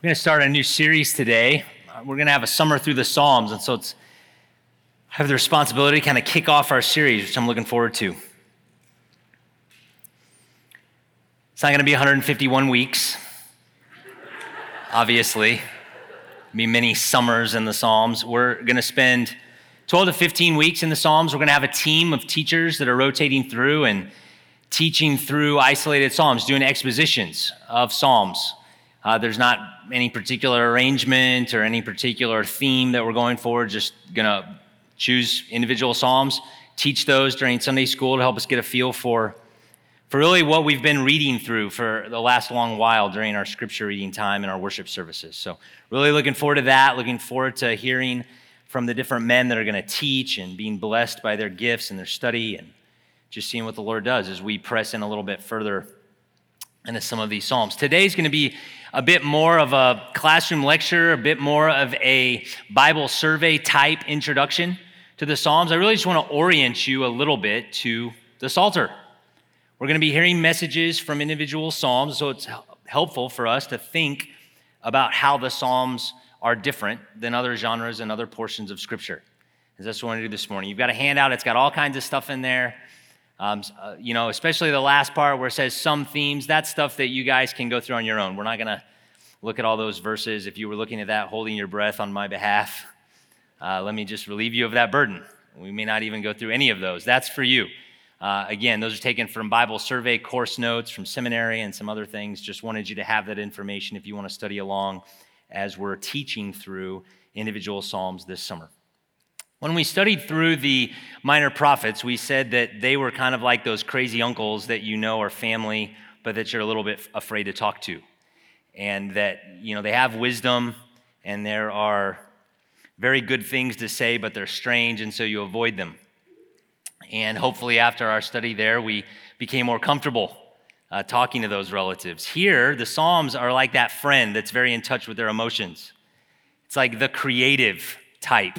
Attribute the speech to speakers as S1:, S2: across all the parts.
S1: We're going to start a new series today. We're going to have a summer through the Psalms, and so it's I have the responsibility to kind of kick off our series, which I'm looking forward to. It's not going to be 151 weeks, obviously. Be many summers in the Psalms. We're going to spend 12 to 15 weeks in the Psalms. We're going to have a team of teachers that are rotating through and teaching through isolated Psalms, doing expositions of Psalms. Uh, there's not any particular arrangement or any particular theme that we're going for. Just gonna choose individual psalms, teach those during Sunday school to help us get a feel for, for really what we've been reading through for the last long while during our scripture reading time and our worship services. So, really looking forward to that. Looking forward to hearing from the different men that are to teach and being blessed by their gifts and their study and just seeing what the Lord does as we press in a little bit further into some of these Psalms. Today's to be a bit more of a classroom lecture, a bit more of a Bible survey type introduction to the Psalms. I really just want to orient you a little bit to the Psalter. We're going to be hearing messages from individual Psalms, so it's helpful for us to think about how the Psalms are different than other genres and other portions of Scripture. And that's what I want to do this morning. You've got a handout, it's got all kinds of stuff in there. Um, uh, you know, especially the last part where it says some themes, that's stuff that you guys can go through on your own. We're not going to look at all those verses. If you were looking at that, holding your breath on my behalf, uh, let me just relieve you of that burden. We may not even go through any of those. That's for you. Uh, again, those are taken from Bible survey course notes, from seminary, and some other things. Just wanted you to have that information if you want to study along as we're teaching through individual Psalms this summer. When we studied through the minor prophets, we said that they were kind of like those crazy uncles that you know are family, but that you're a little bit afraid to talk to. And that, you know, they have wisdom and there are very good things to say, but they're strange, and so you avoid them. And hopefully, after our study there, we became more comfortable uh, talking to those relatives. Here, the Psalms are like that friend that's very in touch with their emotions. It's like the creative type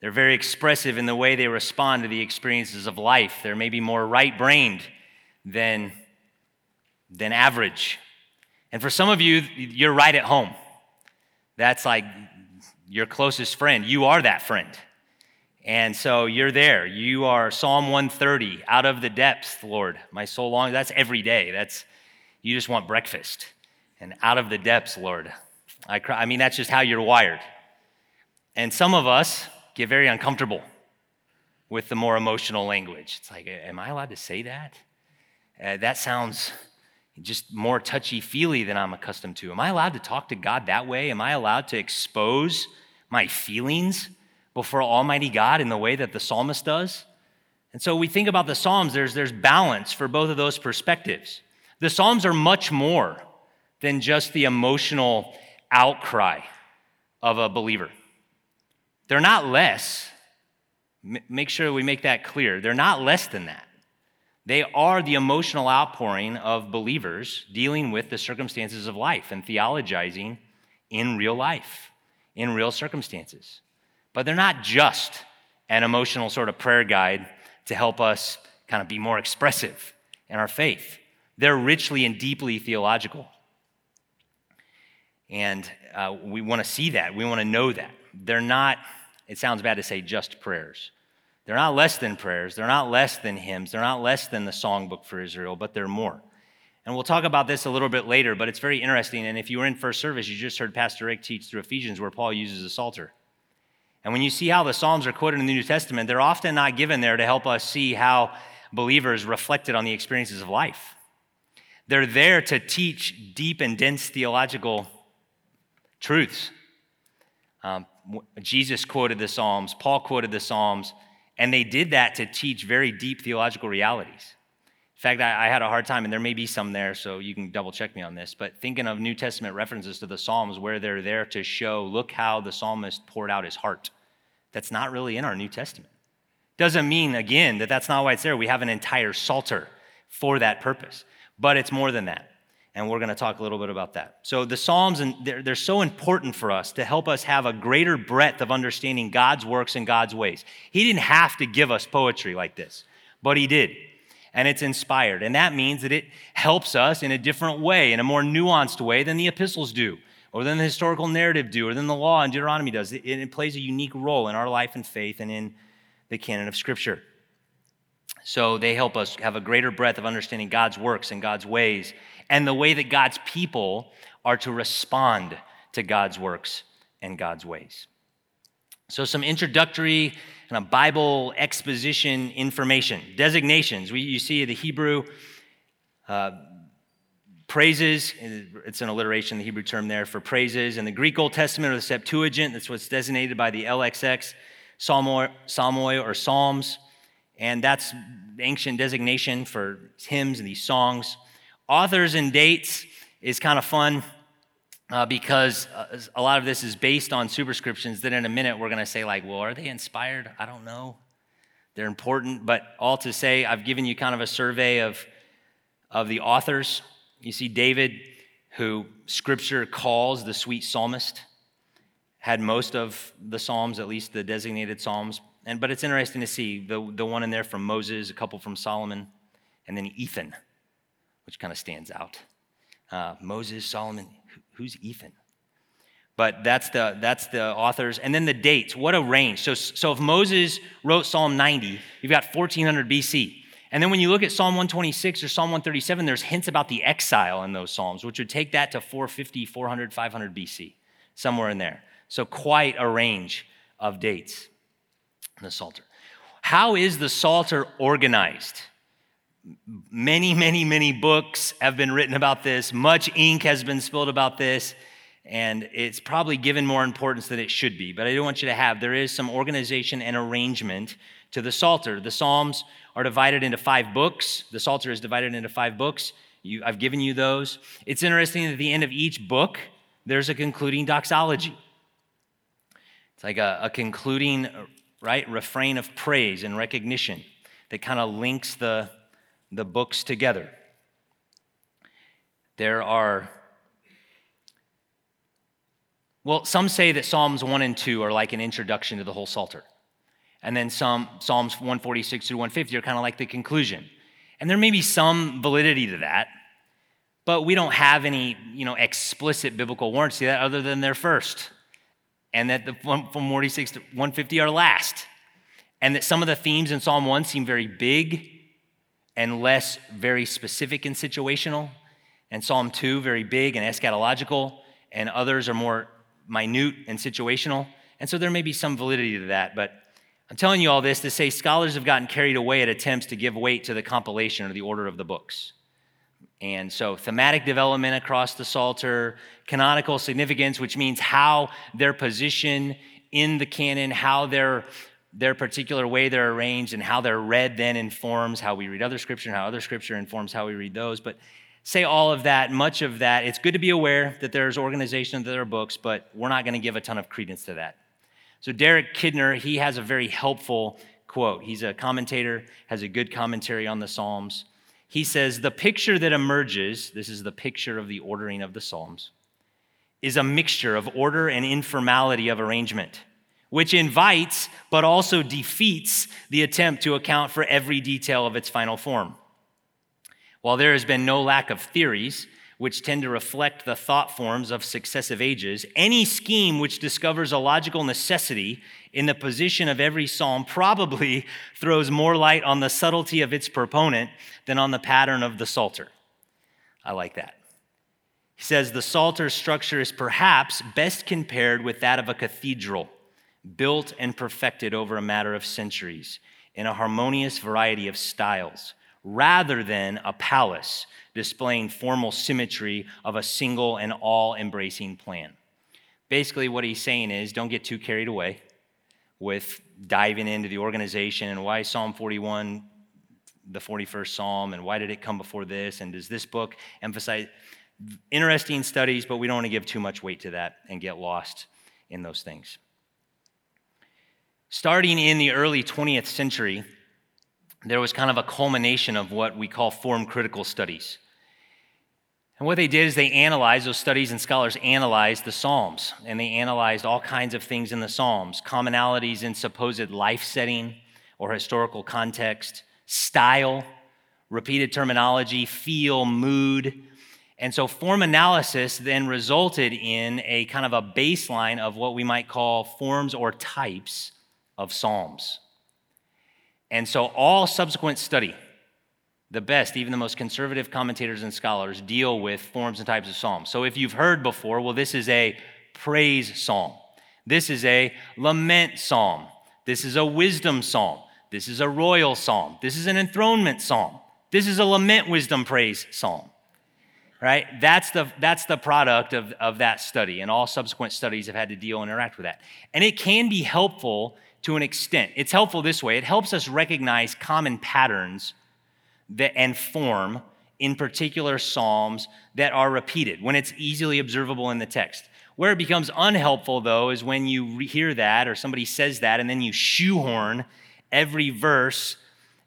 S1: they're very expressive in the way they respond to the experiences of life. They're maybe more right brained than, than average. And for some of you, you're right at home. That's like your closest friend. You are that friend. And so you're there. You are Psalm 130, out of the depths, Lord. My soul longs. That's every day. That's you just want breakfast. And out of the depths, Lord. I cry. I mean, that's just how you're wired. And some of us, get very uncomfortable with the more emotional language. It's like, am I allowed to say that? Uh, that sounds just more touchy feely than I'm accustomed to. Am I allowed to talk to God that way? Am I allowed to expose my feelings before Almighty God in the way that the psalmist does? And so we think about the Psalms, there's, there's balance for both of those perspectives. The Psalms are much more than just the emotional outcry of a believer. They're not less. Make sure we make that clear. They're not less than that. They are the emotional outpouring of believers dealing with the circumstances of life and theologizing in real life, in real circumstances. But they're not just an emotional sort of prayer guide to help us kind of be more expressive in our faith. They're richly and deeply theological. And uh, we want to see that. We want to know that. They're not it sounds bad to say just prayers. They're not less than prayers. They're not less than hymns. They're not less than the songbook for Israel, but they're more. And we'll talk about this a little bit later, but it's very interesting. And if you were in first service, you just heard Pastor Rick teach through Ephesians where Paul uses a psalter. And when you see how the Psalms are quoted in the New Testament, they're often not given there to help us see how believers reflected on the experiences of life. They're there to teach deep and dense theological truths. Um, Jesus quoted the Psalms, Paul quoted the Psalms, and they did that to teach very deep theological realities. In fact, I, I, had a hard time, and there may be some there, so you can double check me on this, but thinking of New Testament references to the Psalms where they're there to show, look how the psalmist poured out his heart. That's not really in our New Testament. Doesn't mean, again, that that's not why it's there. We have an entire Psalter for that purpose, but it's more than that and we're going to talk a little bit about that. So, the Psalms, and they're, they're so important for us to help us have a greater breadth of understanding God's works and God's ways. He didn't have to give us poetry like this, but He did. And it's inspired. And that means that it helps us in a different way, in a more nuanced way than the epistles do. or than the historical narrative do, or than the law and Deuteronomy does. It, it plays a unique role in our life and faith and in the canon of Scripture. So they help us have a greater breadth of understanding God's works and God's ways and the way that God's people are to respond to God's works and God's ways. So, some introductory kind of Bible exposition information, designations. We, you see the Hebrew uh, praises, it's an alliteration, the Hebrew term there for praises. In the Greek Old Testament or the Septuagint, that's what's designated by the LXX, psalmoi or psalms. And that's ancient designation for hymns and these songs. Authors and dates is kind of fun uh, because uh, a lot of this is based on superscriptions that in a minute we're going to say, like, well, are they inspired? I don't know. They're important, but all to say, I've given you kind of a survey of, of the authors. You see, David, who scripture calls the sweet psalmist, had most of the Psalms, at least the designated Psalms. And, but it's interesting to see the, the one in there from Moses, a couple from Solomon, and then Ethan, which kind of stands out. Uh, Moses, Solomon, who's Ethan? But that's the, that's the authors. And then the dates. What a range. So, so if Moses wrote Psalm 90, you've got 1400 BC. And then when you look at Psalm 126 or Psalm 137, there's hints about the exile in those Psalms, which would take that to 450, 400, 500 BC, somewhere in there. So quite a range of dates the Psalter. How is the Psalter organized? Many, many, many books have been written about this. Much ink has been spilled about this, and it's probably given more importance than it should be. But I do want you to have there is some organization and arrangement to the Psalter. The Psalms are divided into five books. The Psalter is divided into five books. You, I've given you those. It's interesting that at the end of each book, there's a concluding doxology. It's like a, a concluding, right, refrain of praise and recognition that kind of links the, the books together. There are, well, some say that Psalms 1 and 2 are like an introduction to the whole Psalter. And then some, Psalms 146 through 150 are kind of like the conclusion. And there may be some validity to that, but we don't have any, you know, explicit biblical warrants to that other than their first. And that the from 146 to 150 are last. And that some of the themes in Psalm 1 seem very big and less very specific and situational. And Psalm 2, very big and eschatological, and others are more minute and situational. And so there may be some validity to that, but I'm telling you all this to say scholars have gotten carried away at attempts to give weight to the compilation or the order of the books. And so, thematic development across the Psalter, canonical significance, which means how their position in the canon, how their their particular way they're arranged and how they're read then informs how we read other scripture and how other scripture informs how we read those. But say all of that, much of that, it's good to be aware that there's organization, that there are books, but we're not going to give a ton of credence to that. So Derek Kidner, he has a very helpful quote. He's a commentator, has a good commentary on the Psalms. He says, The picture that emerges, this is the picture of the ordering of the Psalms, is a mixture of order and informality of arrangement which invites but also defeats the attempt to account for every detail of its final form. While there has been no lack of theories, which tend to reflect the thought forms of successive ages, any scheme which discovers a logical necessity in the position of every psalm probably throws more light on the subtlety of its proponent than on the pattern of the Psalter. I like that. He says the Psalter structure is perhaps best compared with that of a cathedral built and perfected over a matter of centuries in a harmonious variety of styles, rather than a palace displaying formal symmetry of a single and all embracing plan. Basically, what he's saying is don't get too carried away with diving into the organization and why Psalm 41, the 41st Psalm, and why did it come before this, and does this book emphasize interesting studies, but we don't want to give too much weight to that and get lost in those things. Starting in the early 20th century, there was kind of a culmination of what we call form critical studies. And what they did is they analyzed, those studies and scholars analyzed the Psalms, and they analyzed all kinds of things in the Psalms commonalities in supposed life setting or historical context, style, repeated terminology, feel, mood. And so form analysis then resulted in a kind of a baseline of what we might call forms or types of Psalms. And so all subsequent study, the best, even the most conservative commentators and scholars, deal with forms and types of Psalms. So if you've heard before, well, this is a praise psalm, this is a lament psalm, this is a wisdom psalm, this is a royal psalm, this is an enthronement psalm, this is a lament, wisdom, praise psalm right? That's the, that's the product of, of that study, and all subsequent studies have had to deal and interact with that. And it can be helpful to an extent. It's helpful this way it helps us recognize common patterns that, and form in particular psalms that are repeated when it's easily observable in the text. Where it becomes unhelpful, though, is when you hear that or somebody says that and then you shoehorn every verse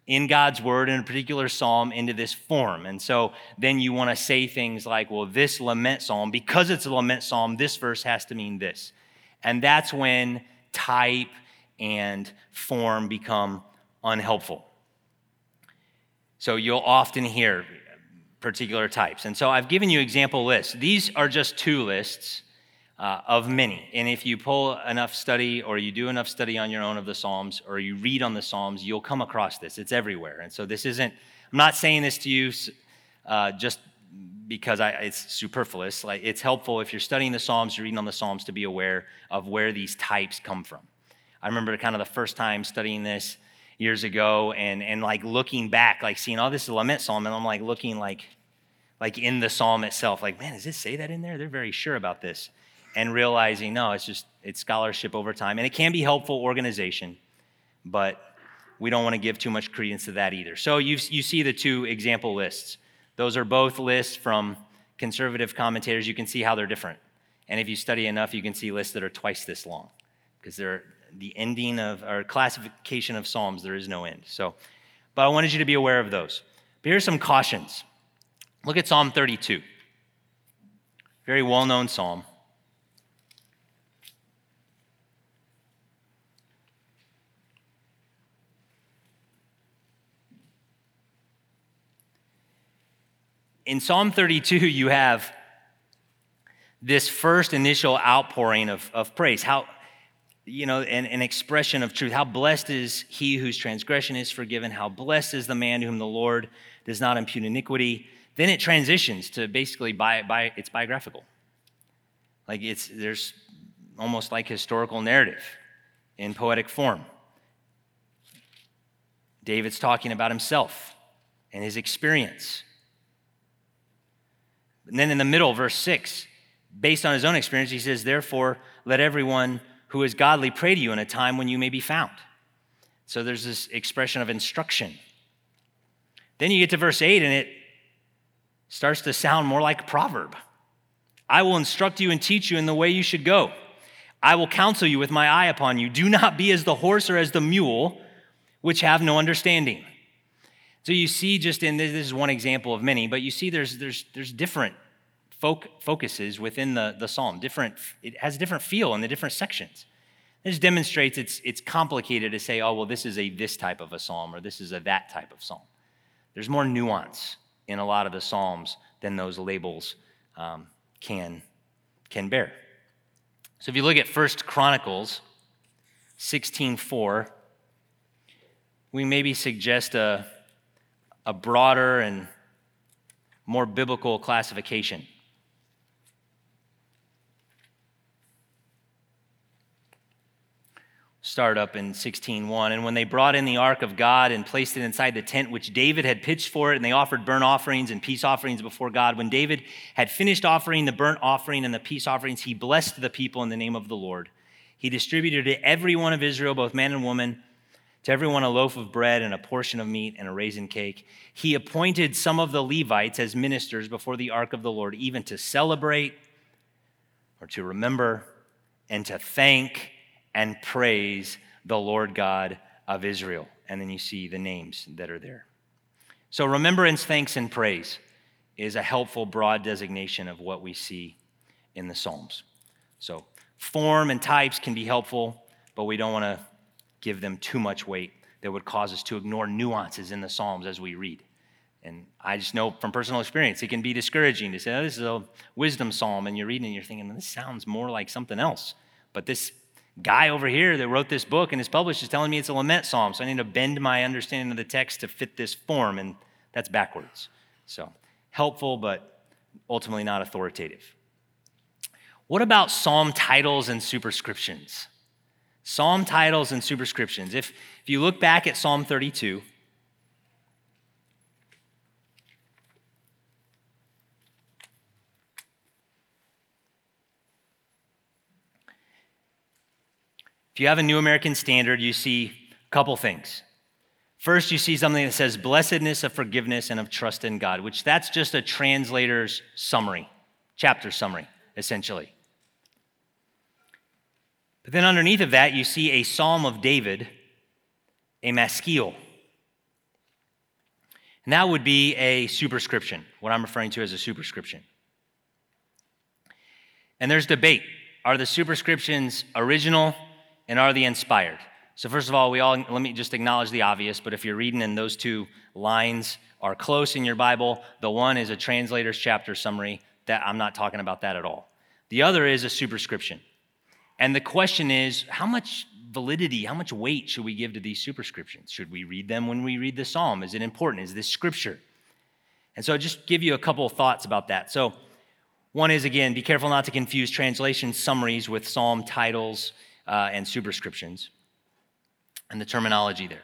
S1: in God's word in a particular psalm into this form. And so then you want to say things like, well, this lament psalm, because it's a lament psalm, this verse has to mean this. And that's when type and form become unhelpful. So you'll often hear particular types. And so I've given you example lists. These are just two lists uh, of many. And if you pull enough study or you do enough study on your own of the Psalms or you read on the Psalms, you'll come across this. It's everywhere. And so this isn't, I'm not saying this to you uh, just because I, it's superfluous. Like it's helpful if you're studying the Psalms, you're reading on the Psalms to be aware of where these types come from. I remember kind of the first time studying this years ago and, and like looking back, like seeing, oh, this is a lament psalm. And I'm like looking like, like in the psalm itself, like, man, does it say that in there? They're very sure about this and realizing no, it's just it's scholarship over time, and it can be helpful organization, but we don't want to give too much credence to that either. So you you see the two example lists; those are both lists from conservative commentators. You can see how they're different, and if you study enough, you can see lists that are twice this long because they're the ending of or classification of psalms. There is no end. So, but I wanted you to be aware of those. But here's some cautions. Look at Psalm 32. Very well known psalm. in Psalm 32, you have this first initial outpouring of, of praise. How, you know, an, an expression of truth. How blessed is he whose transgression is forgiven. How blessed is the man to whom the Lord does not impute iniquity. Then it transitions to basically by, by it's biographical. Like it's there's almost like historical narrative in poetic form. David's talking about himself and his experience. And then in the middle, verse 6, based on his own experience, he says, Therefore, let everyone who is godly pray to you in a time when you may be found. So there's this expression of instruction. Then you get to verse 8, and it starts to sound more like a proverb. I will instruct you and teach you in the way you should go. I will counsel you with my eye upon you. Do not be as the horse or as the mule, which have no understanding. So you see, just in this, this is one example of many, but you see there's, there's, there's different focuses within the, the psalm. Different, it has a different feel in the different sections. This demonstrates it's, it's complicated to say, oh, well, this is a this type of a psalm or this is a that type of psalm. There's more nuance in a lot of the psalms than those labels um, can, can bear. So if you look at First Chronicles 16:4, we maybe suggest a a broader and more biblical classification. Start up in 16:1 and when they brought in the ark of God and placed it inside the tent which David had pitched for it and they offered burnt offerings and peace offerings before God when David had finished offering the burnt offering and the peace offerings he blessed the people in the name of the Lord he distributed to every one of Israel both man and woman to everyone a loaf of bread and a portion of meat and a raisin cake. He appointed some of the Levites as ministers before the ark of the Lord, even to celebrate or to remember and to thank and praise the Lord God of Israel. And then you see the names that are there. So, remembrance, thanks, and praise is a helpful, broad designation of what we see in the Psalms. So, form and types can be helpful, but we don't want to give them too much weight that would cause us to ignore nuances in the Psalms as we read. And I just know from personal experience, it can be discouraging to say, oh, this is a wisdom psalm, and you're reading and you're thinking, this sounds more like something else. But this guy over here that wrote this book and is published is telling me it's a lament psalm, so I need to bend my understanding of the text to fit this form, and that's backwards. So helpful, but ultimately not authoritative. What about psalm titles and superscriptions? Psalm titles and superscriptions. If, if you look back at Psalm 32, If you have a New American Standard, you see a couple things. First, you see something that says blessedness of forgiveness and of trust in God, which that's just a translator's summary, chapter summary, essentially. But then underneath of that, you see a psalm of David, a maskil. And that would be a superscription, what I'm referring to as a superscription. And there's debate. Are the superscriptions original and are they inspired? So, first of all, we all let me just acknowledge the obvious, but if you're reading and those two lines are close in your Bible, the one is a translator's chapter summary. That I'm not talking about that at all. The other is a superscription. And the question is, how much validity, how much weight should we give to these superscriptions? Should we read them when we read the psalm? Is it important? Is this scripture? And so, I'll just give you a couple of thoughts about that. So, one is again, be careful not to confuse translation summaries with psalm titles uh, and superscriptions and the terminology there.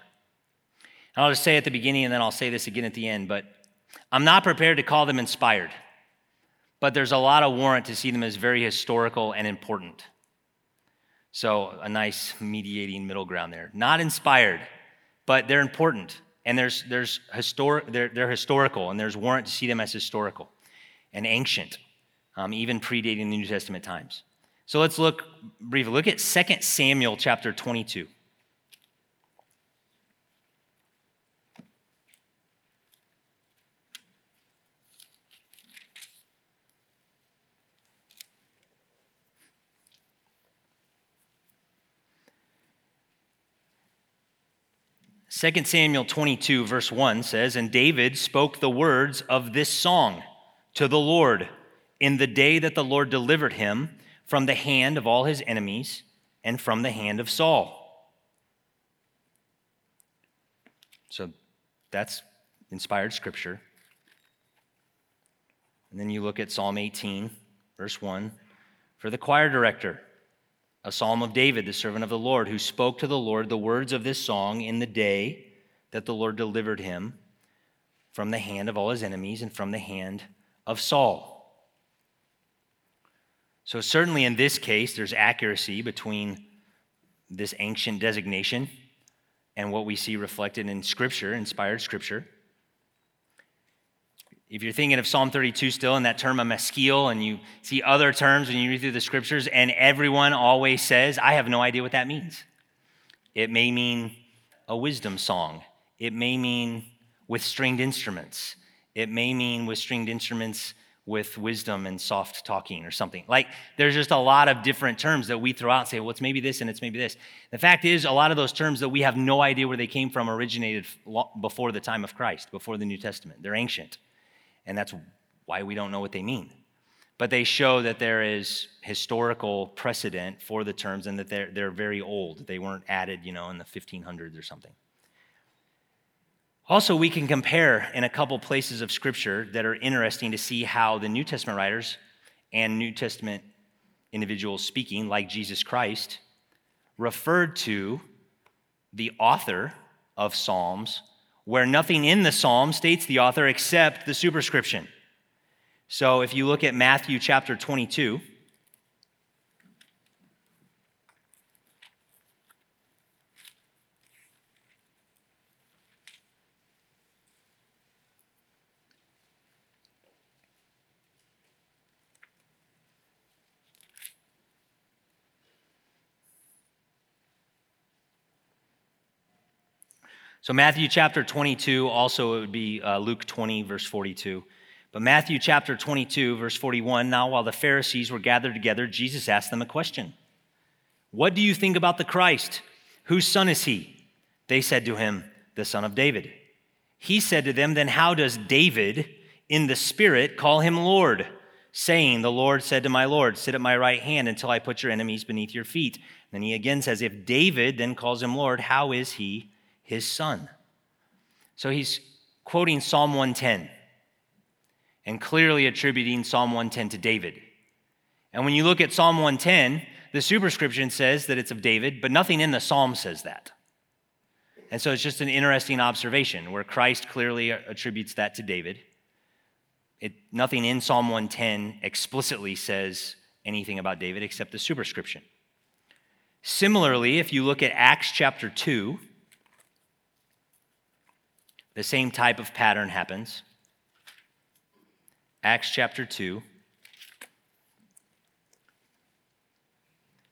S1: And I'll just say at the beginning and then I'll say this again at the end, but I'm not prepared to call them inspired, but there's a lot of warrant to see them as very historical and important. So, a nice mediating middle ground there. Not inspired, but they're important. And there's, there's histor- they're, they're historical, and there's warrant to see them as historical and ancient, um, even predating the New Testament times. So let's look briefly. Look at 2 Samuel chapter 22. Second Samuel 22, verse 1 says, And David spoke the words of this song to the Lord in the day that the Lord delivered him from the hand of all his enemies and from the hand of Saul. So that's inspired scripture. And then you look at Psalm 18, verse 1. For the choir director, a psalm of David, the servant of the Lord, who spoke to the Lord the words of this song in the day that the Lord delivered him from the hand of all his enemies and from the hand of Saul. So, certainly in this case, there's accuracy between this ancient designation and what we see reflected in Scripture, inspired Scripture. If you're thinking of Psalm 32 still and that term of maskil, and you see other terms when you read through the Scriptures, and everyone always says, I have no idea what that means. It may mean a wisdom song, it may mean with stringed instruments, it may mean with stringed instruments with wisdom and soft talking or something. Like there's just a lot of different terms that we throw out and say, well, it's maybe this and it's maybe this. The fact is, a lot of those terms that we have no idea where they came from originated before the time of Christ, before the New Testament. They're ancient. And that's why we don't know what they mean. But they show that there is historical precedent for the terms and that they're, they're very old. They weren't added, you know, in the 1500s or something. Also, we can compare in a couple places of scripture that are interesting to see how the New Testament writers and New Testament individuals speaking, like Jesus Christ, referred to the author of Psalms, where nothing in the Psalm states the author except the superscription. So if you look at Matthew chapter 22, So, Matthew chapter 22, also it would be uh, Luke 20, verse 42. But Matthew chapter 22, verse 41 now while the Pharisees were gathered together, Jesus asked them a question What do you think about the Christ? Whose son is he? They said to him, The son of David. He said to them, Then how does David in the Spirit call him Lord? Saying, The Lord said to my Lord, Sit at my right hand until I put your enemies beneath your feet. Then he again says, If David then calls him Lord, how is he his son? So he's quoting Psalm 110 and clearly attributing Psalm 110 to David. And when you look at Psalm 110, the superscription says that it's of David, but nothing in the psalm says that. And so it's just an interesting observation where Christ clearly attributes that to David. It, nothing in Psalm 110 explicitly says anything about David except the superscription. Similarly, if you look at Acts chapter 2, the same type of pattern happens. Acts chapter 2.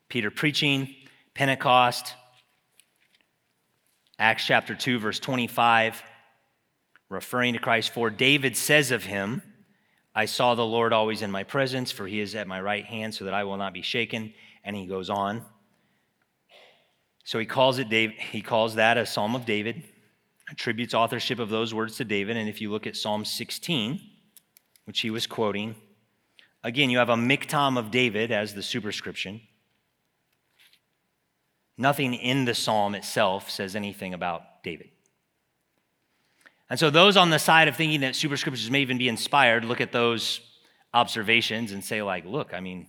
S1: Peter preaching, Pentecost, Acts chapter 2, verse 25, referring to Christ, for David says of him, I saw the Lord always in my presence, for he is at my right hand, so that I will not be shaken. And he goes on. So he calls it David, he calls that a Psalm of David, attributes authorship of those words to David. And if you look at Psalm 16, which he was quoting, again, you have a miktam of David as the superscription. Nothing in the psalm itself says anything about David. And so, those on the side of thinking that superscriptures may even be inspired look at those observations and say, like, look, I mean,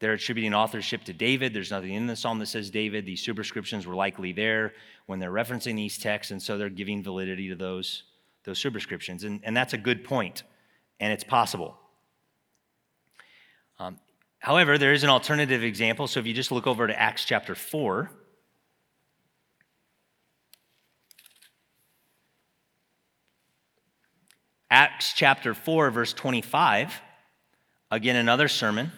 S1: they're attributing authorship to David. There's nothing in the psalm that says David. These superscriptions were likely there when they're referencing these texts, and so they're giving validity to those, those superscriptions. And, and that's a good point, and it's possible. Um, however, there is an alternative example. So if you just look over to Acts chapter 4, Acts chapter 4, verse 25, again, another sermon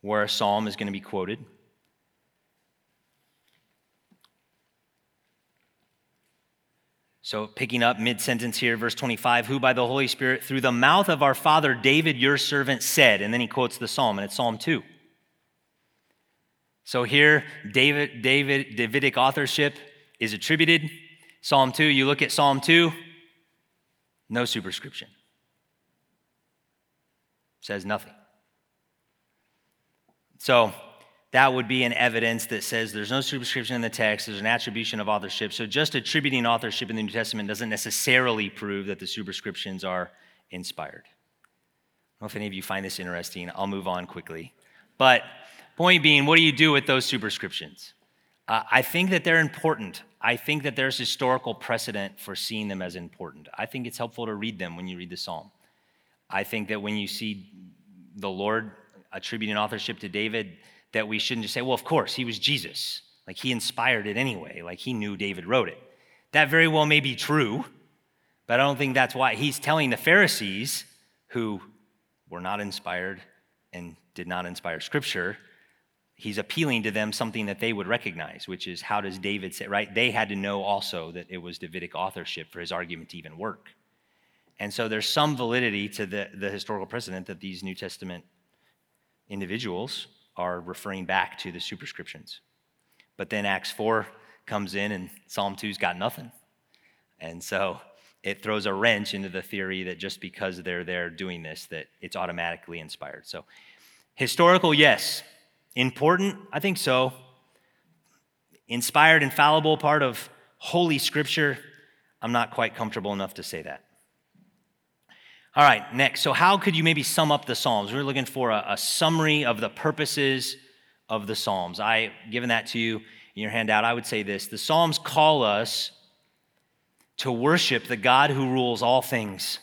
S1: where a psalm is going to be quoted. So, picking up mid sentence here, verse 25, who by the Holy Spirit, through the mouth of our father David, your servant, said, and then he quotes the psalm, and it's Psalm 2. So, here, David, David, Davidic authorship is attributed. Psalm 2, you look at Psalm 2, no superscription. Says nothing. So that would be an evidence that says there's no superscription in the text, there's an attribution of authorship. So just attributing authorship in the New Testament doesn't necessarily prove that the superscriptions are inspired. I don't know if any of you find this interesting. I'll move on quickly. But point being, what do you do with those superscriptions? Uh, I think that they're important. I think that there's historical precedent for seeing them as important. I think it's helpful to read them when you read the psalm. I think that when you see the Lord attributing authorship to David, that we shouldn't just say, well, of course, he was Jesus. Like he inspired it anyway, like he knew David wrote it. That very well may be true, but I don't think that's why he's telling the Pharisees, who were not inspired and did not inspire scripture, he's appealing to them something that they would recognize, which is how does David say, right? They had to know also that it was Davidic authorship for his argument to even work. And so there's some validity to the, the historical precedent that these New Testament individuals are referring back to the superscriptions. But then Acts 4 comes in and Psalm 2's got nothing. And so it throws a wrench into the theory that just because they're there doing this, that it's automatically inspired. So historical, yes. Important? I think so. Inspired, infallible part of Holy Scripture? I'm not quite comfortable enough to say that. All right, next. So, how could you maybe sum up the Psalms? We're looking for a, a summary of the purposes of the Psalms. I given that to you in your handout. I would say this: the Psalms call us to worship the God who rules all things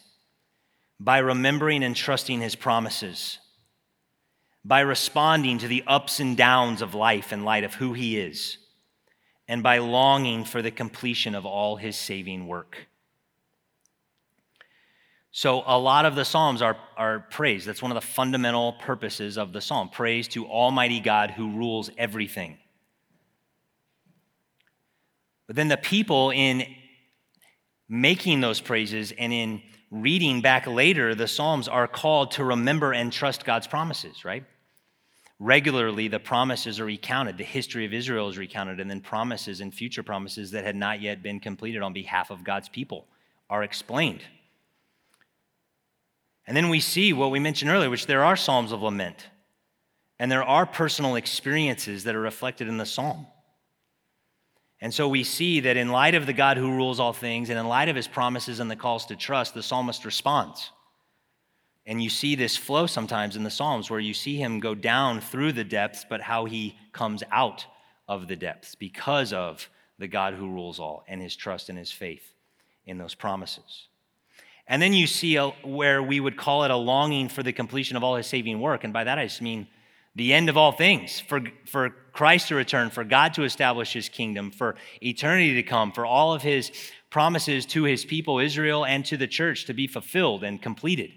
S1: by remembering and trusting His promises by responding to the ups and downs of life in light of who He is, and by longing for the completion of all His saving work. So, a lot of the Psalms are, are praise. That's one of the fundamental purposes of the Psalm praise to Almighty God who rules everything. But then the people, in making those praises and in reading back later, the Psalms are called to remember and trust God's promises, right? regularly the promises are recounted. The history of Israel is recounted, and then promises and future promises that had not yet been completed on behalf of God's people are explained. And then we see what we mentioned earlier, which there are Psalms of lament, and there are personal experiences that are reflected in the Psalm. And so we see that in light of the God who rules all things, and in light of his promises and the calls to trust, the psalmist responds. And you see this flow sometimes in the Psalms where you see him go down through the depths, but how he comes out of the depths because of the God who rules all and his trust and his faith in those promises. And then you see a, where we would call it a longing for the completion of all his saving work. And by that I just mean the end of all things, for, for Christ to return, for God to establish his kingdom, for eternity to come, for all of his promises to his people, Israel, and to the church to be fulfilled and completed.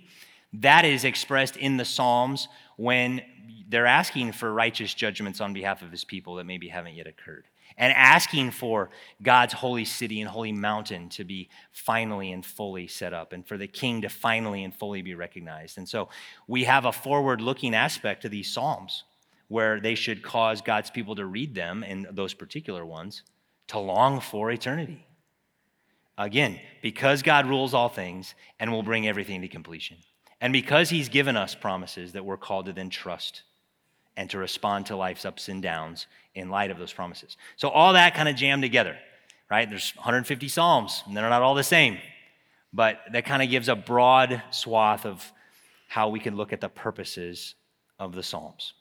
S1: That is expressed in the Psalms when they're asking for righteous judgments on behalf of his people that maybe haven't yet occurred. And asking for God's holy city and holy mountain to be finally and fully set up, and for the king to finally and fully be recognized. And so we have a forward looking aspect to these Psalms where they should cause God's people to read them, and those particular ones, to long for eternity. Again, because God rules all things and will bring everything to completion. And because he's given us promises that we're called to then trust and to respond to life's ups and downs in light of those promises. So all that kind of jammed together, right? There's 150 Psalms, and they're not all the same, but that kind of gives a broad swath of how we can look at the purposes of the Psalms.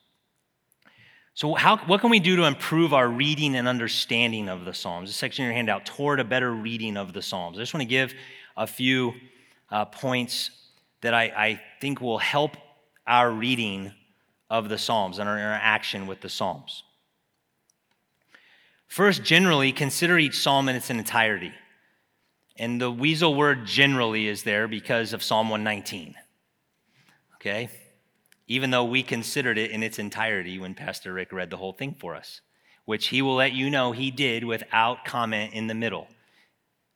S1: So, how, what can we do to improve our reading and understanding of the Psalms? This section in your handout, toward a better reading of the Psalms. I just want to give a few uh, points that I, I think will help our reading of the Psalms and our interaction with the Psalms. First, generally, consider each psalm in its entirety. And the weasel word generally is there because of Psalm 119. Okay? Even though we considered it in its entirety when Pastor Rick read the whole thing for us, which he will let you know he did without comment in the middle,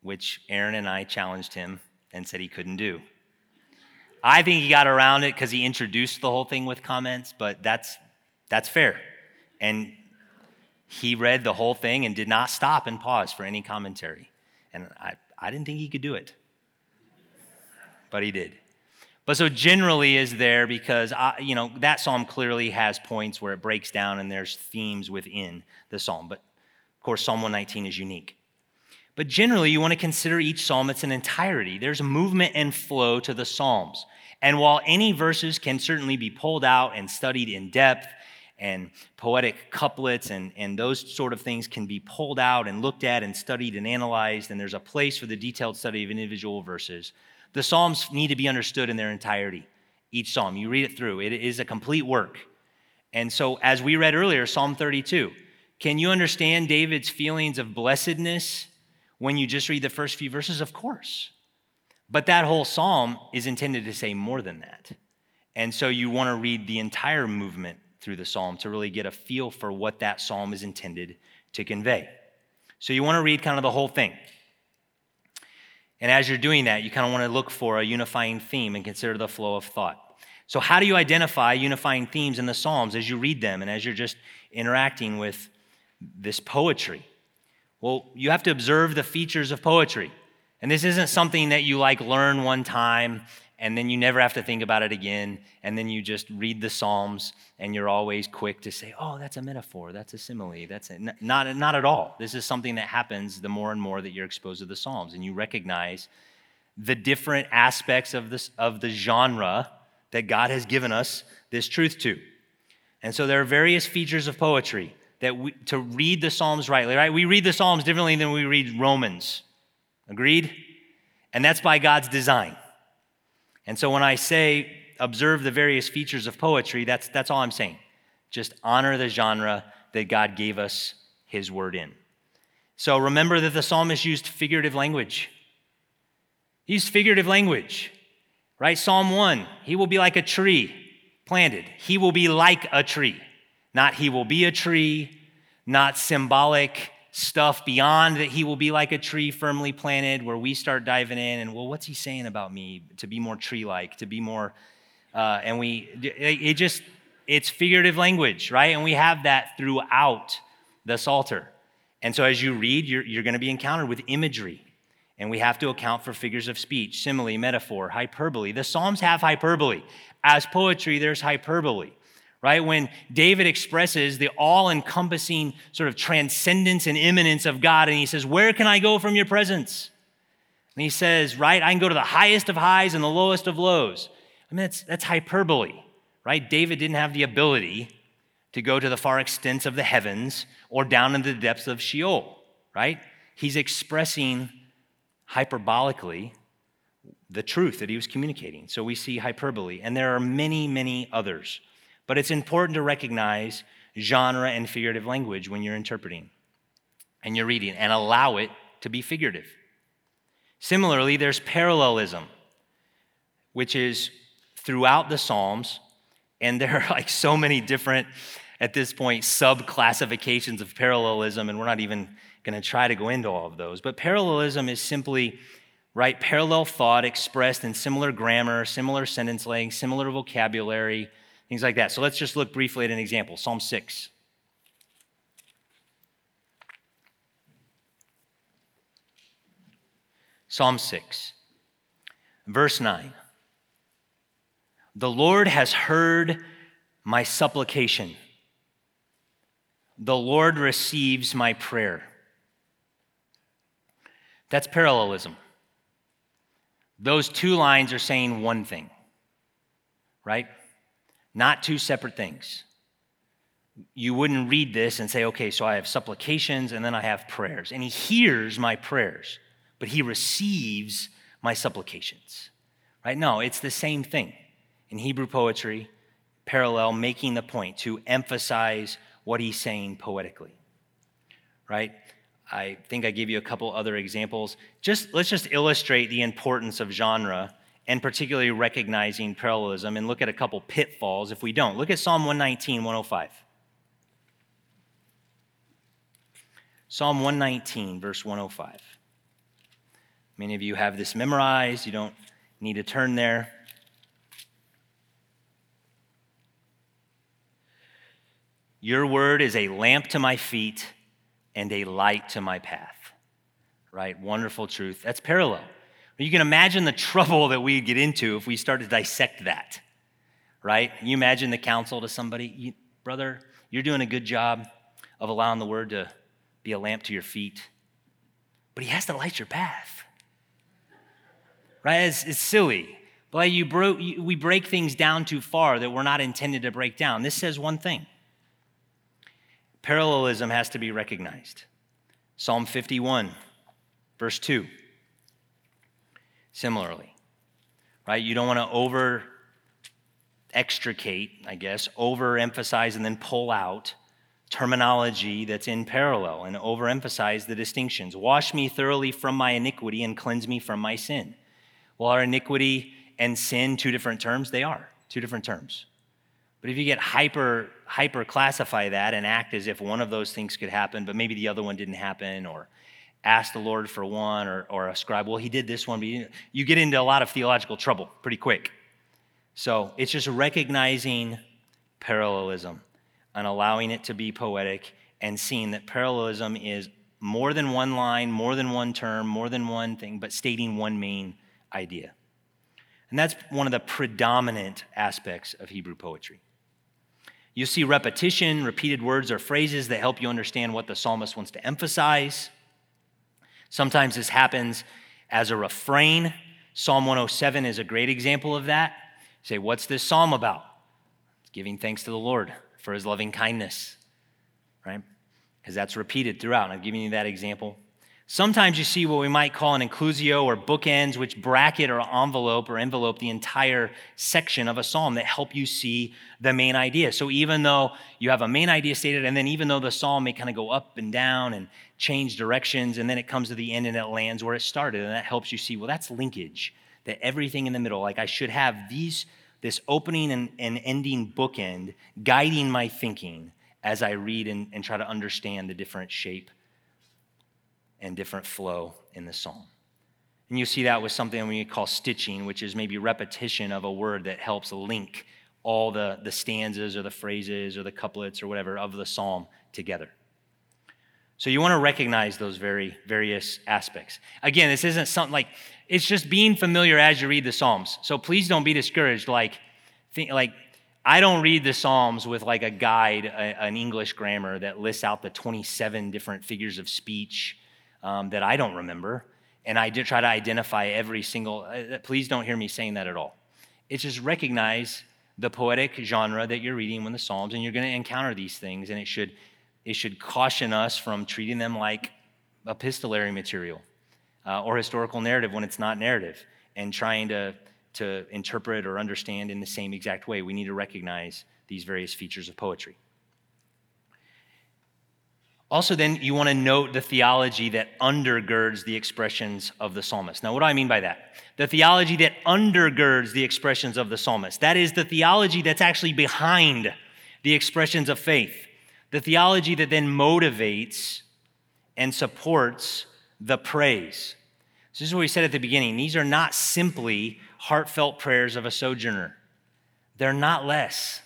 S1: which Aaron and I challenged him and said he couldn't do. I think he got around it because he introduced the whole thing with comments, but that's, that's fair. And he read the whole thing and did not stop and pause for any commentary. And I, I didn't think he could do it, but he did. But so generally is there because I, you know that psalm clearly has points where it breaks down and there's themes within the psalm. But of course, Psalm 119 is unique. But generally, you want to consider each psalm its an entirety. There's movement and flow to the psalms. And while any verses can certainly be pulled out and studied in depth, and poetic couplets and, and those sort of things can be pulled out and looked at and studied and analyzed, and there's a place for the detailed study of individual verses. The Psalms need to be understood in their entirety. Each psalm, you read it through, it is a complete work. And so, as we read earlier, Psalm 32, can you understand David's feelings of blessedness when you just read the first few verses? Of course. But that whole psalm is intended to say more than that. And so you want to read the entire movement through the psalm to really get a feel for what that psalm is intended to convey. So you want to read kind of the whole thing. And as you're doing that, you kind of want to look for a unifying theme and consider the flow of thought. So, how do you identify unifying themes in the Psalms as you read them and as you're just interacting with this poetry? Well, you have to observe the features of poetry. And this isn't something that you like learn one time and then you never have to think about it again. And then you just read the Psalms and you're always quick to say, oh, that's a metaphor, that's a simile, that's a, not, not at all. This is something that happens the more and more that you're exposed to the Psalms and you recognize the different aspects of, this, of the genre that God has given us this truth to. And so there are various features of poetry that we, to read the Psalms rightly, right? We read the Psalms differently than we read Romans. Agreed? And that's by God's design. And so when I say observe the various features of poetry, that's, that's all I'm saying. Just honor the genre that God gave us his word in. So remember that the psalmist used figurative language. He used figurative language, right? Psalm 1 He will be like a tree planted. He will be like a tree. Not he will be a tree, not symbolic stuff beyond that he will be like a tree firmly planted, where we start diving in and, well, what's he saying about me to be more tree like, to be more, uh, and we, it just, it's figurative language, right? And we have that throughout the Psalter. And so as you read, you're, you're going to be encountered with imagery. And we have to account for figures of speech, simile, metaphor, hyperbole. The Psalms have hyperbole. As poetry, there's hyperbole, right? When David expresses the all encompassing sort of transcendence and immanence of God, and he says, Where can I go from your presence? And he says, Right, I can go to the highest of highs and the lowest of lows. I mean, that's, that's hyperbole, right? David didn't have the ability to go to the far extents of the heavens or down into the depths of Sheol, right? He's expressing hyperbolically the truth that he was communicating. So we see hyperbole, and there are many, many others. But it's important to recognize genre and figurative language when you're interpreting and you're reading and allow it to be figurative. Similarly, there's parallelism, which is throughout the Psalms, and there are like so many different, at this point, sub classifications of parallelism, and we're not even going to try to go into all of those. But parallelism is simply, right, parallel thought expressed in similar grammar, similar sentence length, similar vocabulary, things like that. So let's just look briefly at an example Psalm 6. Psalm 6, verse 9. The Lord has heard my supplication. The Lord receives my prayer. That's parallelism. Those two lines are saying one thing, right? Not two separate things. You wouldn't read this and say, okay, so I have supplications and then I have prayers. And he hears my prayers, but he receives my supplications, right? No, it's the same thing. In Hebrew poetry, parallel, making the point to emphasize what he's saying poetically, right? I think I gave you a couple other examples. Just let's just illustrate the importance of genre and particularly recognizing parallelism and look at a couple pitfalls if we don't. Look at Psalm 119, 105. Psalm 119, verse 105. Many of you have this memorized. You don't need to turn there. Your word is a lamp to my feet and a light to my path. Right? Wonderful truth. That's parallel. You can imagine the trouble that we get into if we start to dissect that. Right? You imagine the counsel to somebody, you, brother, you're doing a good job of allowing the word to be a lamp to your feet, but he has to light your path. Right? It's, it's silly. But you bro- we break things down too far that we're not intended to break down. This says one thing Parallelism has to be recognized. Psalm 51, verse 2. Similarly, right? You don't want to over extricate, I guess, overemphasize and then pull out terminology that's in parallel and overemphasize the distinctions. Wash me thoroughly from my iniquity and cleanse me from my sin. Well, are iniquity and sin two different terms? They are two different terms. But if you get hyper hyper classify that and act as if one of those things could happen, but maybe the other one didn't happen, or ask the Lord for one, or, or ascribe, well, he did this one, but you, you get into a lot of theological trouble pretty quick. So it's just recognizing parallelism and allowing it to be poetic and seeing that parallelism is more than one line, more than one term, more than one thing, but stating one main idea. And that's one of the predominant aspects of Hebrew poetry. You see repetition, repeated words or phrases that help you understand what the psalmist wants to emphasize. Sometimes this happens as a refrain. Psalm 107 is a great example of that. Say, What's this psalm about? It's giving thanks to the Lord for his loving kindness, right? Because that's repeated throughout. And I'm giving you that example. Sometimes you see what we might call an inclusio or bookends, which bracket or envelope or envelope the entire section of a psalm that help you see the main idea. So even though you have a main idea stated, and then even though the psalm may kind of go up and down and change directions, and then it comes to the end and it lands where it started, and that helps you see, well, that's linkage. That everything in the middle, like I should have these, this opening and, and ending bookend guiding my thinking as I read and, and try to understand the different shape and different flow in the psalm. And you see that with something we call stitching, which is maybe repetition of a word that helps link all the, the stanzas or the phrases or the couplets or whatever of the psalm together. So you want to recognize those very various aspects. Again, this isn't something like it's just being familiar as you read the Psalms. So please don't be discouraged. Like, think, like I don't read the Psalms with like a guide, a, an English grammar that lists out the 27 different figures of speech um, that I don't remember, and I try to identify every single. Uh, please don't hear me saying that at all. It's just recognize the poetic genre that you're reading when the Psalms, and you're going to encounter these things, and it should it should caution us from treating them like epistolary material uh, or historical narrative when it's not narrative, and trying to to interpret or understand in the same exact way. We need to recognize these various features of poetry. Also, then, you want to note the theology that undergirds the expressions of the psalmist. Now, what do I mean by that? The theology that undergirds the expressions of the psalmist. That is the theology that's actually behind the expressions of faith. The theology that then motivates and supports the praise. So this is what we said at the beginning. These are not simply heartfelt prayers of a sojourner. They're not less,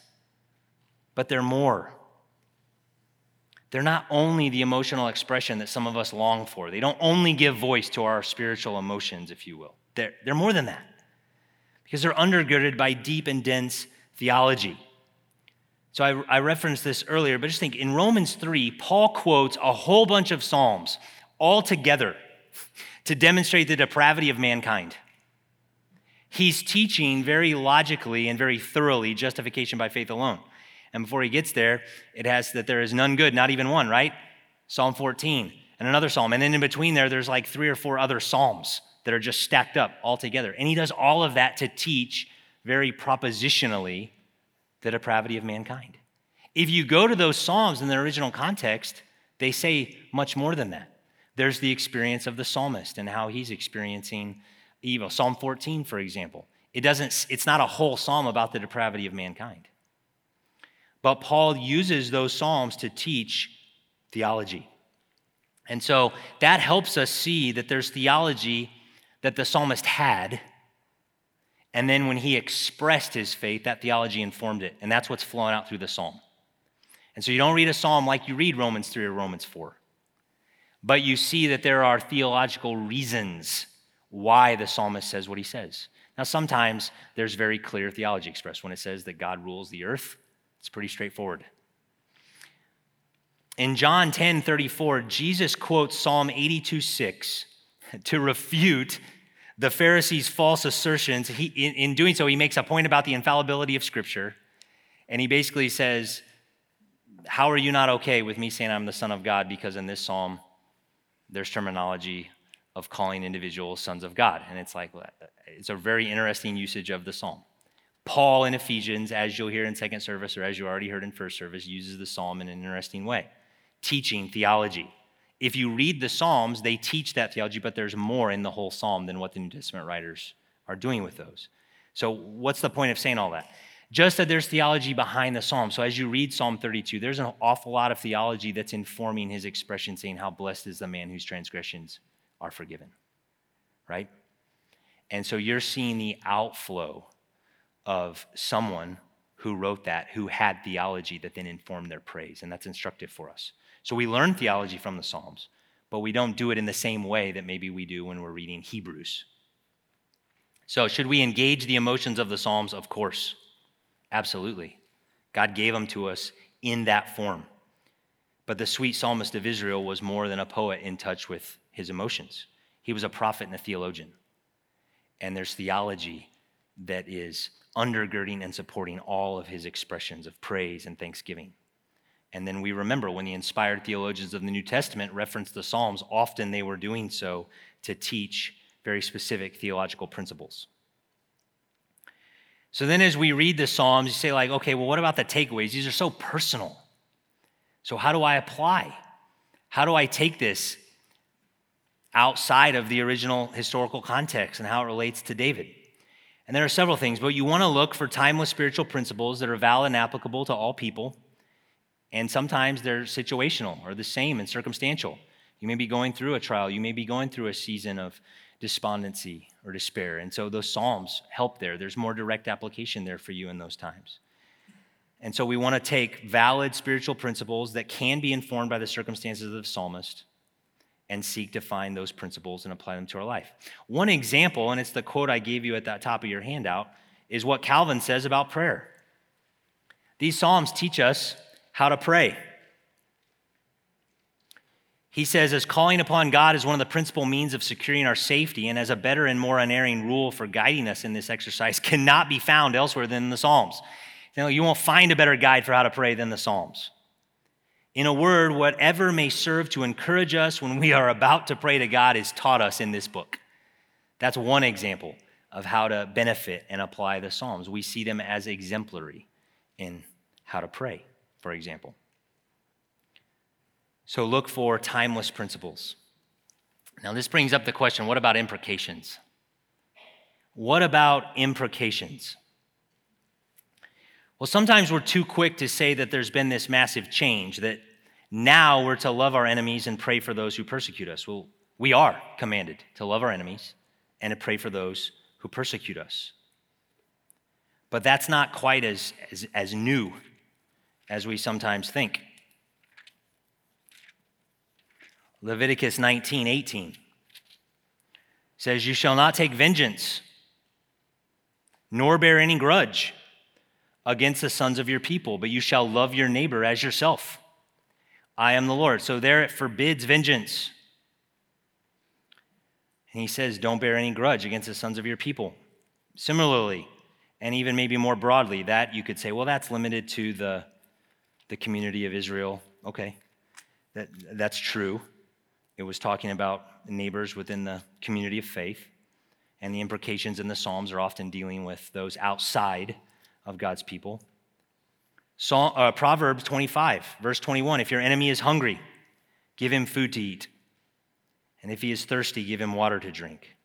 S1: but they're more. They're not only the emotional expression that some of us long for. They don't only give voice to our spiritual emotions, if you will. They're, they're more than that because they're undergirded by deep and dense theology. So I, I referenced this earlier, but just think in Romans 3, Paul quotes a whole bunch of Psalms all together to demonstrate the depravity of mankind. He's teaching very logically and very thoroughly justification by faith alone. And before he gets there, it has that there is none good, not even one, right? Psalm 14 and another psalm. And then in between there, there's like three or four other psalms that are just stacked up all together. And he does all of that to teach very propositionally the depravity of mankind. If you go to those psalms in their original context, they say much more than that. There's the experience of the psalmist and how he's experiencing evil. Psalm 14, for example, it doesn't, it's not a whole psalm about the depravity of mankind. But Paul uses those psalms to teach theology. And so that helps us see that there's theology that the psalmist had. And then when he expressed his faith, that theology informed it. And that's what's flowing out through the psalm. And so you don't read a psalm like you read Romans 3 or Romans 4. But you see that there are theological reasons why the psalmist says what he says. Now, sometimes there's very clear theology expressed when it says that God rules the earth. It's pretty straightforward. In John 10 34, Jesus quotes Psalm 82 6 to refute the Pharisees' false assertions. He, in, in doing so, he makes a point about the infallibility of Scripture. And he basically says, How are you not okay with me saying I'm the Son of God? Because in this psalm, there's terminology of calling individuals sons of God. And it's like, it's a very interesting usage of the psalm. Paul in Ephesians, as you'll hear in second service or as you already heard in first service, uses the psalm in an interesting way, teaching theology. If you read the Psalms, they teach that theology, but there's more in the whole psalm than what the New Testament writers are doing with those. So, what's the point of saying all that? Just that there's theology behind the psalm. So, as you read Psalm 32, there's an awful lot of theology that's informing his expression, saying, How blessed is the man whose transgressions are forgiven, right? And so you're seeing the outflow of someone who wrote that, who had theology that then informed their praise. And that's instructive for us. So we learn theology from the Psalms, but we don't do it in the same way that maybe we do when we're reading Hebrews. So, should we engage the emotions of the Psalms? Of course. Absolutely. God gave them to us in that form. But the sweet psalmist of Israel was more than a poet in touch with his emotions. He was a prophet and a theologian. And there's theology that is undergirding and supporting all of his expressions of praise and thanksgiving. And then we remember when the inspired theologians of the New Testament referenced the Psalms, often they were doing so to teach very specific theological principles. So then, as we read the Psalms, you say, like, okay, well, what about the takeaways? These are so personal. So, how do I apply? How do I take this outside of the original historical context and how it relates to David. And there are several things, but you want to look for timeless spiritual principles that are valid and applicable to all people. And sometimes they're situational or the same and circumstantial. You may be going through a trial, you may be going through a season of despondency or despair. And so those Psalms help there. There's more direct application there for you in those times. And so we want to take valid spiritual principles that can be informed by the circumstances of the psalmist and seek to find those principles and apply them to our life. One example, and it's the quote I gave you at the top of your handout, is what Calvin says about prayer. These Psalms teach us how to pray. He says, as calling upon God is one of the principal means of securing our safety, and as a better and more unerring rule for guiding us in this exercise, cannot be found elsewhere than the Psalms. You, know, you won't find a better guide for how to pray than the Psalms. In a word, whatever may serve to encourage us when we are about to pray to God is taught us in this book. That's one example of how to benefit and apply the Psalms. We see them as exemplary in how to pray, for example. So look for timeless principles. Now, this brings up the question what about imprecations? What about imprecations? Well, sometimes we're too quick to say that there's been this massive change, that now we're to love our enemies and pray for those who persecute us. Well, we are commanded to love our enemies and to pray for those who persecute us. But that's not quite as, as, as new as we sometimes think. Leviticus 19 18 says, You shall not take vengeance, nor bear any grudge against the sons of your people, but you shall love your neighbor as yourself. I am the Lord. So there it forbids vengeance. And he says, Don't bear any grudge against the sons of your people. Similarly, and even maybe more broadly, that you could say, well, that's limited to the, the community of Israel. Okay, that, that's true. It was talking about neighbors within the community of faith, and the imprecations in the Psalms are often dealing with those outside of God's people. Psalm, uh, Proverbs 25, verse 21 If your enemy is hungry, give him food to eat. And if he is thirsty, give him water to drink.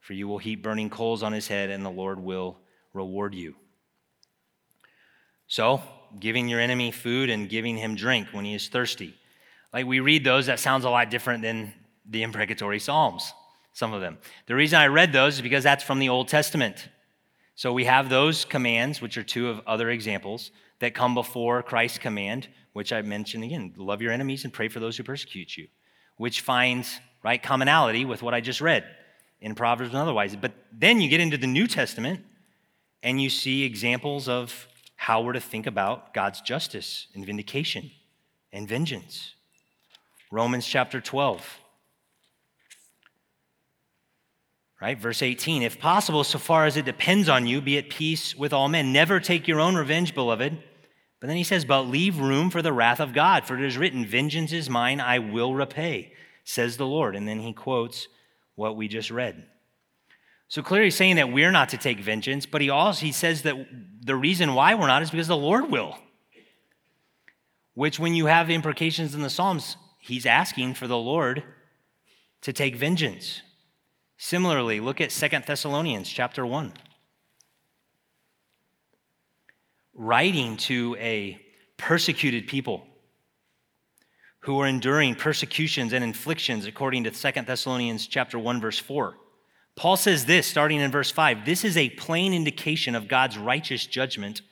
S1: For you will heap burning coals on his head, and the Lord will reward you. So, giving your enemy food and giving him drink when he is thirsty. Like we read those, that sounds a lot different than the imprecatory Psalms, some of them. The reason I read those is because that's from the Old Testament. So we have those commands, which are two of other examples, that come before Christ's command, which I mentioned again love your enemies and pray for those who persecute you, which finds right commonality with what I just read in Proverbs and otherwise. But then you get into the New Testament and you see examples of how we're to think about God's justice and vindication and vengeance. Romans chapter 12. Right? Verse 18 If possible, so far as it depends on you, be at peace with all men. Never take your own revenge, beloved. But then he says, But leave room for the wrath of God, for it is written, Vengeance is mine, I will repay, says the Lord. And then he quotes what we just read. So clearly saying that we're not to take vengeance, but he also he says that the reason why we're not is because the Lord will. Which when you have imprecations in the Psalms, he's asking for the Lord to take vengeance. Similarly, look at Second Thessalonians chapter 1. Writing to a persecuted people who are enduring persecutions and inflictions according to Second Thessalonians chapter 1 verse 4. Paul says this starting in verse 5, this is a plain indication of God's righteous judgment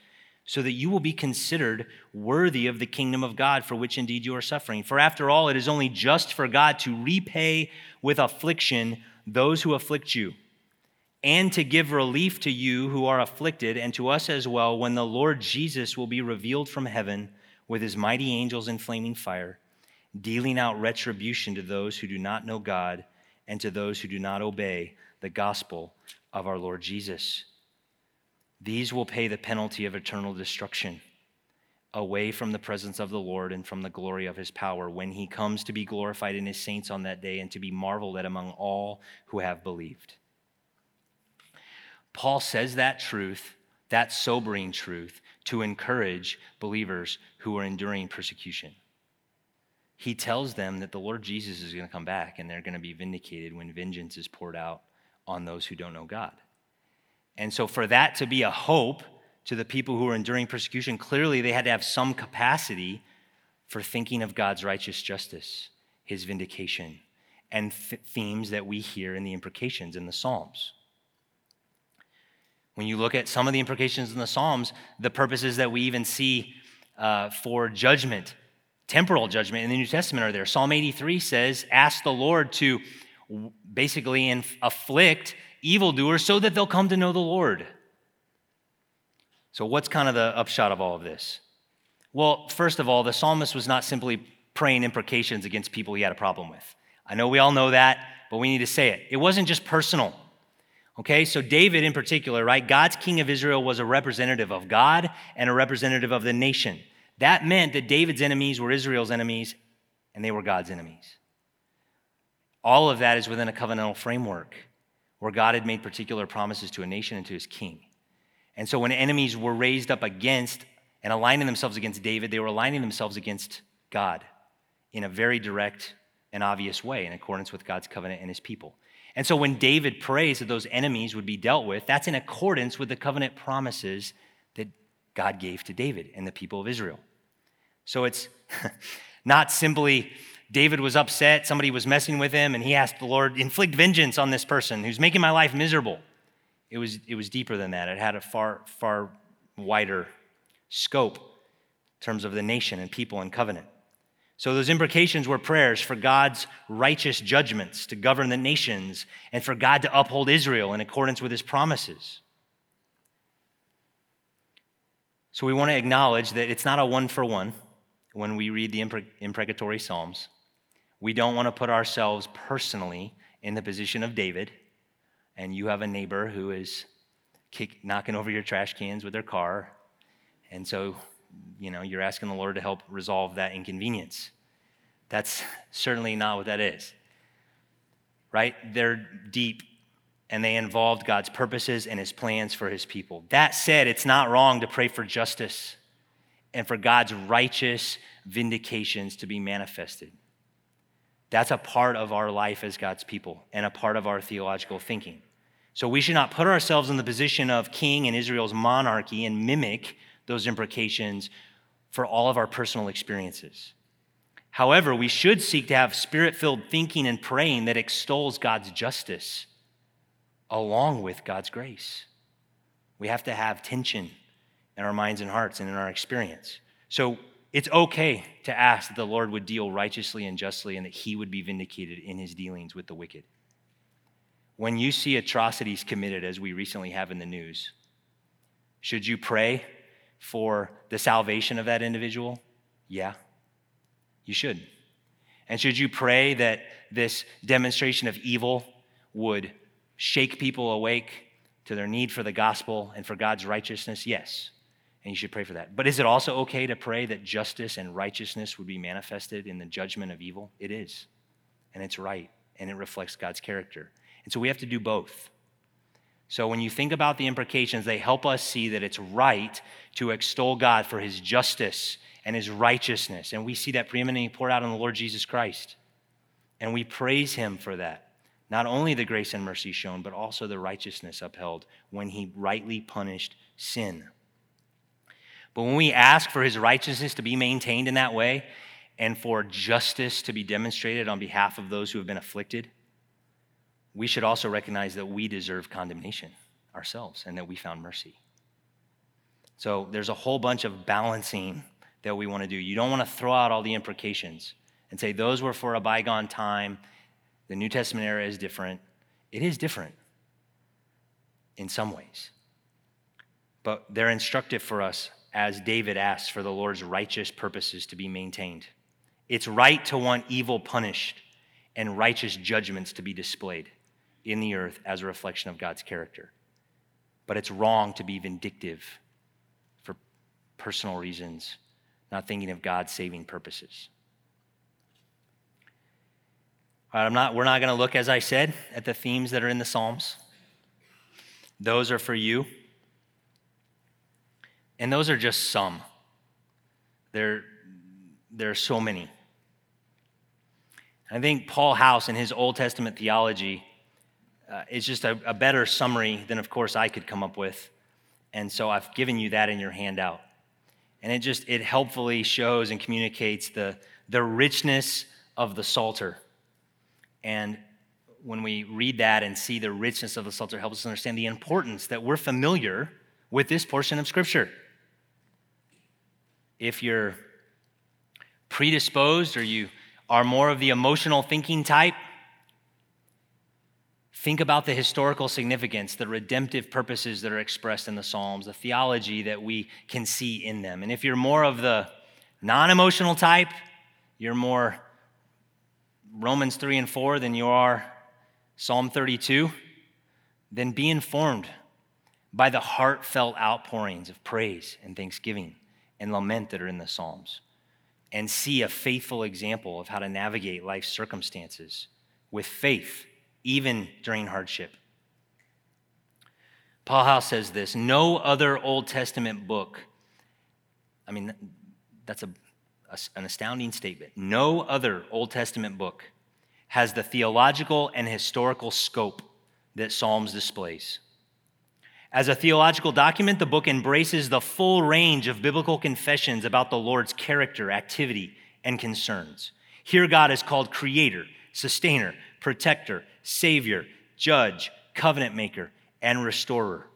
S1: so that you will be considered worthy of the kingdom of God for which indeed you are suffering. For after all, it is only just for God to repay with affliction those who afflict you, and to give relief to you who are afflicted, and to us as well, when the Lord Jesus will be revealed from heaven with his mighty angels in flaming fire, dealing out retribution to those who do not know God and to those who do not obey the gospel of our Lord Jesus. These will pay the penalty of eternal destruction away from the presence of the Lord and from the glory of his power when he comes to be glorified in his saints on that day and to be marveled at among all who have believed. Paul says that truth, that sobering truth, to encourage believers who are enduring persecution. He tells them that the Lord Jesus is going to come back and they're going to be vindicated when vengeance is poured out on those who don't know God. And so, for that to be a hope to the people who were enduring persecution, clearly they had to have some capacity for thinking of God's righteous justice, his vindication, and th- themes that we hear in the imprecations in the Psalms. When you look at some of the imprecations in the Psalms, the purposes that we even see uh, for judgment, temporal judgment in the New Testament are there. Psalm 83 says, Ask the Lord to basically afflict evildoers so that they'll come to know the Lord. So, what's kind of the upshot of all of this? Well, first of all, the psalmist was not simply praying imprecations against people he had a problem with. I know we all know that, but we need to say it. It wasn't just personal. Okay, so David in particular, right? God's king of Israel was a representative of God and a representative of the nation. That meant that David's enemies were Israel's enemies and they were God's enemies. All of that is within a covenantal framework where God had made particular promises to a nation and to his king. And so when enemies were raised up against and aligning themselves against David, they were aligning themselves against God in a very direct and obvious way in accordance with God's covenant and his people. And so when David prays that those enemies would be dealt with, that's in accordance with the covenant promises that God gave to David and the people of Israel. So it's not simply David was upset, somebody was messing with him, and he asked the Lord, inflict vengeance on this person who's making my life miserable. It was, it was deeper than that. It had a far, far wider scope in terms of the nation and people and covenant. So those imprecations were prayers for God's righteous judgments to govern the nations and for God to uphold Israel in accordance with his promises. So we want to acknowledge that it's not a one for one when we read the imprecatory Psalms. We don't want to put ourselves personally in the position of David, and you have a neighbor who is kick, knocking over your trash cans with their car, and so you know, you're asking the Lord to help resolve that inconvenience. That's certainly not what that is. Right? They're deep and they involved God's purposes and his plans for his people. That said, it's not wrong to pray for justice and for God's righteous vindications to be manifested. That's a part of our life as God's people and a part of our theological thinking. So we should not put ourselves in the position of king in Israel's monarchy and mimic those imprecations for all of our personal experiences. However, we should seek to have spirit filled thinking and praying that extols God's justice along with God's grace. We have to have tension in our minds and hearts and in our experience. So it's okay to ask that the Lord would deal righteously and justly and that he would be vindicated in his dealings with the wicked. When you see atrocities committed, as we recently have in the news, should you pray for the salvation of that individual? Yeah, you should. And should you pray that this demonstration of evil would shake people awake to their need for the gospel and for God's righteousness? Yes. And you should pray for that. But is it also okay to pray that justice and righteousness would be manifested in the judgment of evil? It is. And it's right. And it reflects God's character. And so we have to do both. So when you think about the implications, they help us see that it's right to extol God for his justice and his righteousness. And we see that preeminently poured out on the Lord Jesus Christ. And we praise him for that. Not only the grace and mercy shown, but also the righteousness upheld when he rightly punished sin. But when we ask for his righteousness to be maintained in that way and for justice to be demonstrated on behalf of those who have been afflicted, we should also recognize that we deserve condemnation ourselves and that we found mercy. So there's a whole bunch of balancing that we want to do. You don't want to throw out all the imprecations and say those were for a bygone time. The New Testament era is different. It is different in some ways. But they're instructive for us as David asks for the Lord's righteous purposes to be maintained. It's right to want evil punished and righteous judgments to be displayed in the earth as a reflection of God's character. But it's wrong to be vindictive for personal reasons, not thinking of God's saving purposes. All right, I'm not, we're not going to look, as I said, at the themes that are in the Psalms. Those are for you. And those are just some. There, there are so many. I think Paul House, in his Old Testament theology, uh, is just a, a better summary than, of course, I could come up with. And so I've given you that in your handout. And it just, it helpfully shows and communicates the, the richness of the Psalter. And when we read that and see the richness of the Psalter, helps us understand the importance that we're familiar with this portion of Scripture. If you're predisposed or you are more of the emotional thinking type, think about the historical significance, the redemptive purposes that are expressed in the Psalms, the theology that we can see in them. And if you're more of the non emotional type, you're more Romans 3 and 4 than you are Psalm 32, then be informed by the heartfelt outpourings of praise and thanksgiving and lament that are in the Psalms and see a faithful example of how to navigate life's circumstances with faith, even during hardship. Paul House says this no other Old Testament book, I mean, that's a, a, an astounding statement. No other Old Testament book has the theological and historical scope that Psalms displays. As a theological document, the book embraces the full range of biblical confessions about the Lord's character, activity, and concerns. Here, God is called creator, sustainer, protector, savior, judge, covenant maker, and restorer.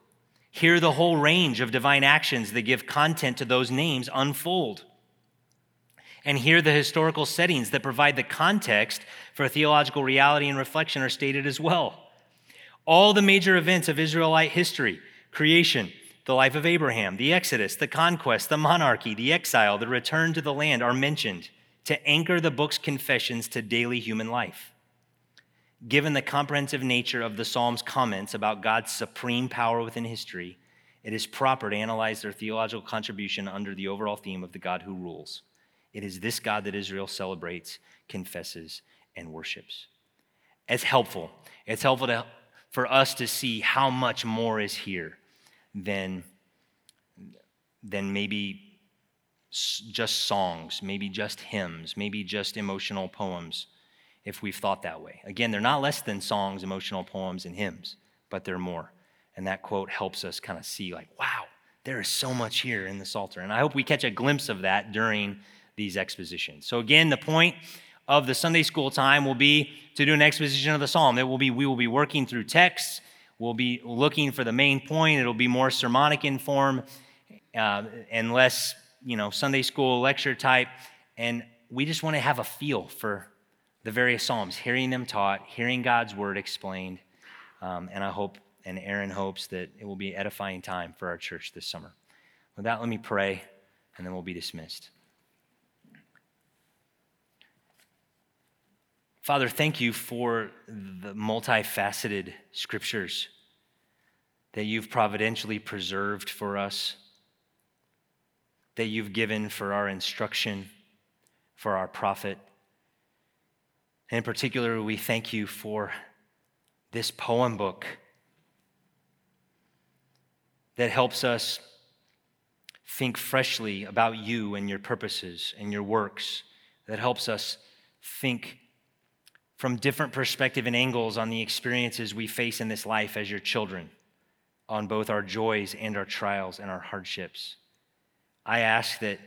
S1: Here, the whole range of divine actions that give content to those names unfold. And here, the historical settings that provide the context for theological reality and reflection are stated as well. All the major events of Israelite history creation, the life of Abraham, the Exodus, the conquest, the monarchy, the exile, the return to the land are mentioned to anchor the book's confessions to daily human life. Given the comprehensive nature of the Psalm's comments about God's supreme power within history, it is proper to analyze their theological contribution under the overall theme of the God who rules. It is this God that Israel celebrates, confesses, and worships. It's helpful. It's helpful to for us to see how much more is here than, than maybe just songs, maybe just hymns, maybe just emotional poems, if we've thought that way. Again, they're not less than songs, emotional poems, and hymns, but they're more. And that quote helps us kind of see, like, wow, there is so much here in the Psalter. And I hope we catch a glimpse of that during these expositions. So, again, the point of the Sunday school time will be to do an exposition of the psalm. It will be we will be working through texts. We'll be looking for the main point. It'll be more sermonic in form uh, and less, you know, Sunday school lecture type. And we just want to have a feel for the various psalms, hearing them taught, hearing God's word explained. Um, and I hope, and Aaron hopes that it will be an edifying time for our church this summer. With that, let me pray, and then we'll be dismissed. Father, thank you for the multifaceted scriptures that you've providentially preserved for us, that you've given for our instruction, for our profit. And in particular, we thank you for this poem book that helps us think freshly about you and your purposes and your works, that helps us think from different perspective and angles on the experiences we face in this life as your children, on both our joys and our trials and our hardships. I ask that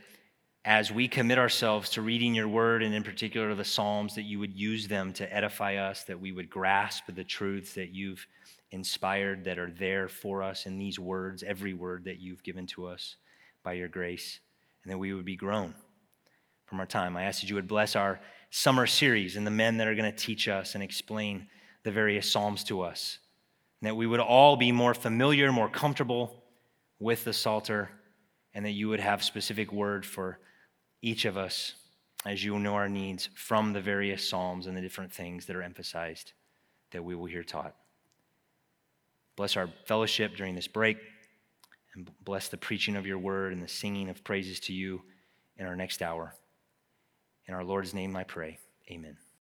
S1: as we commit ourselves to reading your word, and in particular the Psalms, that you would use them to edify us, that we would grasp the truths that you've inspired, that are there for us in these words, every word that you've given to us by your grace, and that we would be grown from our time. I ask that you would bless our summer series and the men that are going to teach us and explain the various Psalms to us. And that we would all be more familiar, more comfortable with the Psalter, and that you would have specific word for each of us as you know our needs from the various Psalms and the different things that are emphasized that we will hear taught. Bless our fellowship during this break, and bless the preaching of your word and the singing of praises to you in our next hour. In our Lord's name I pray. Amen.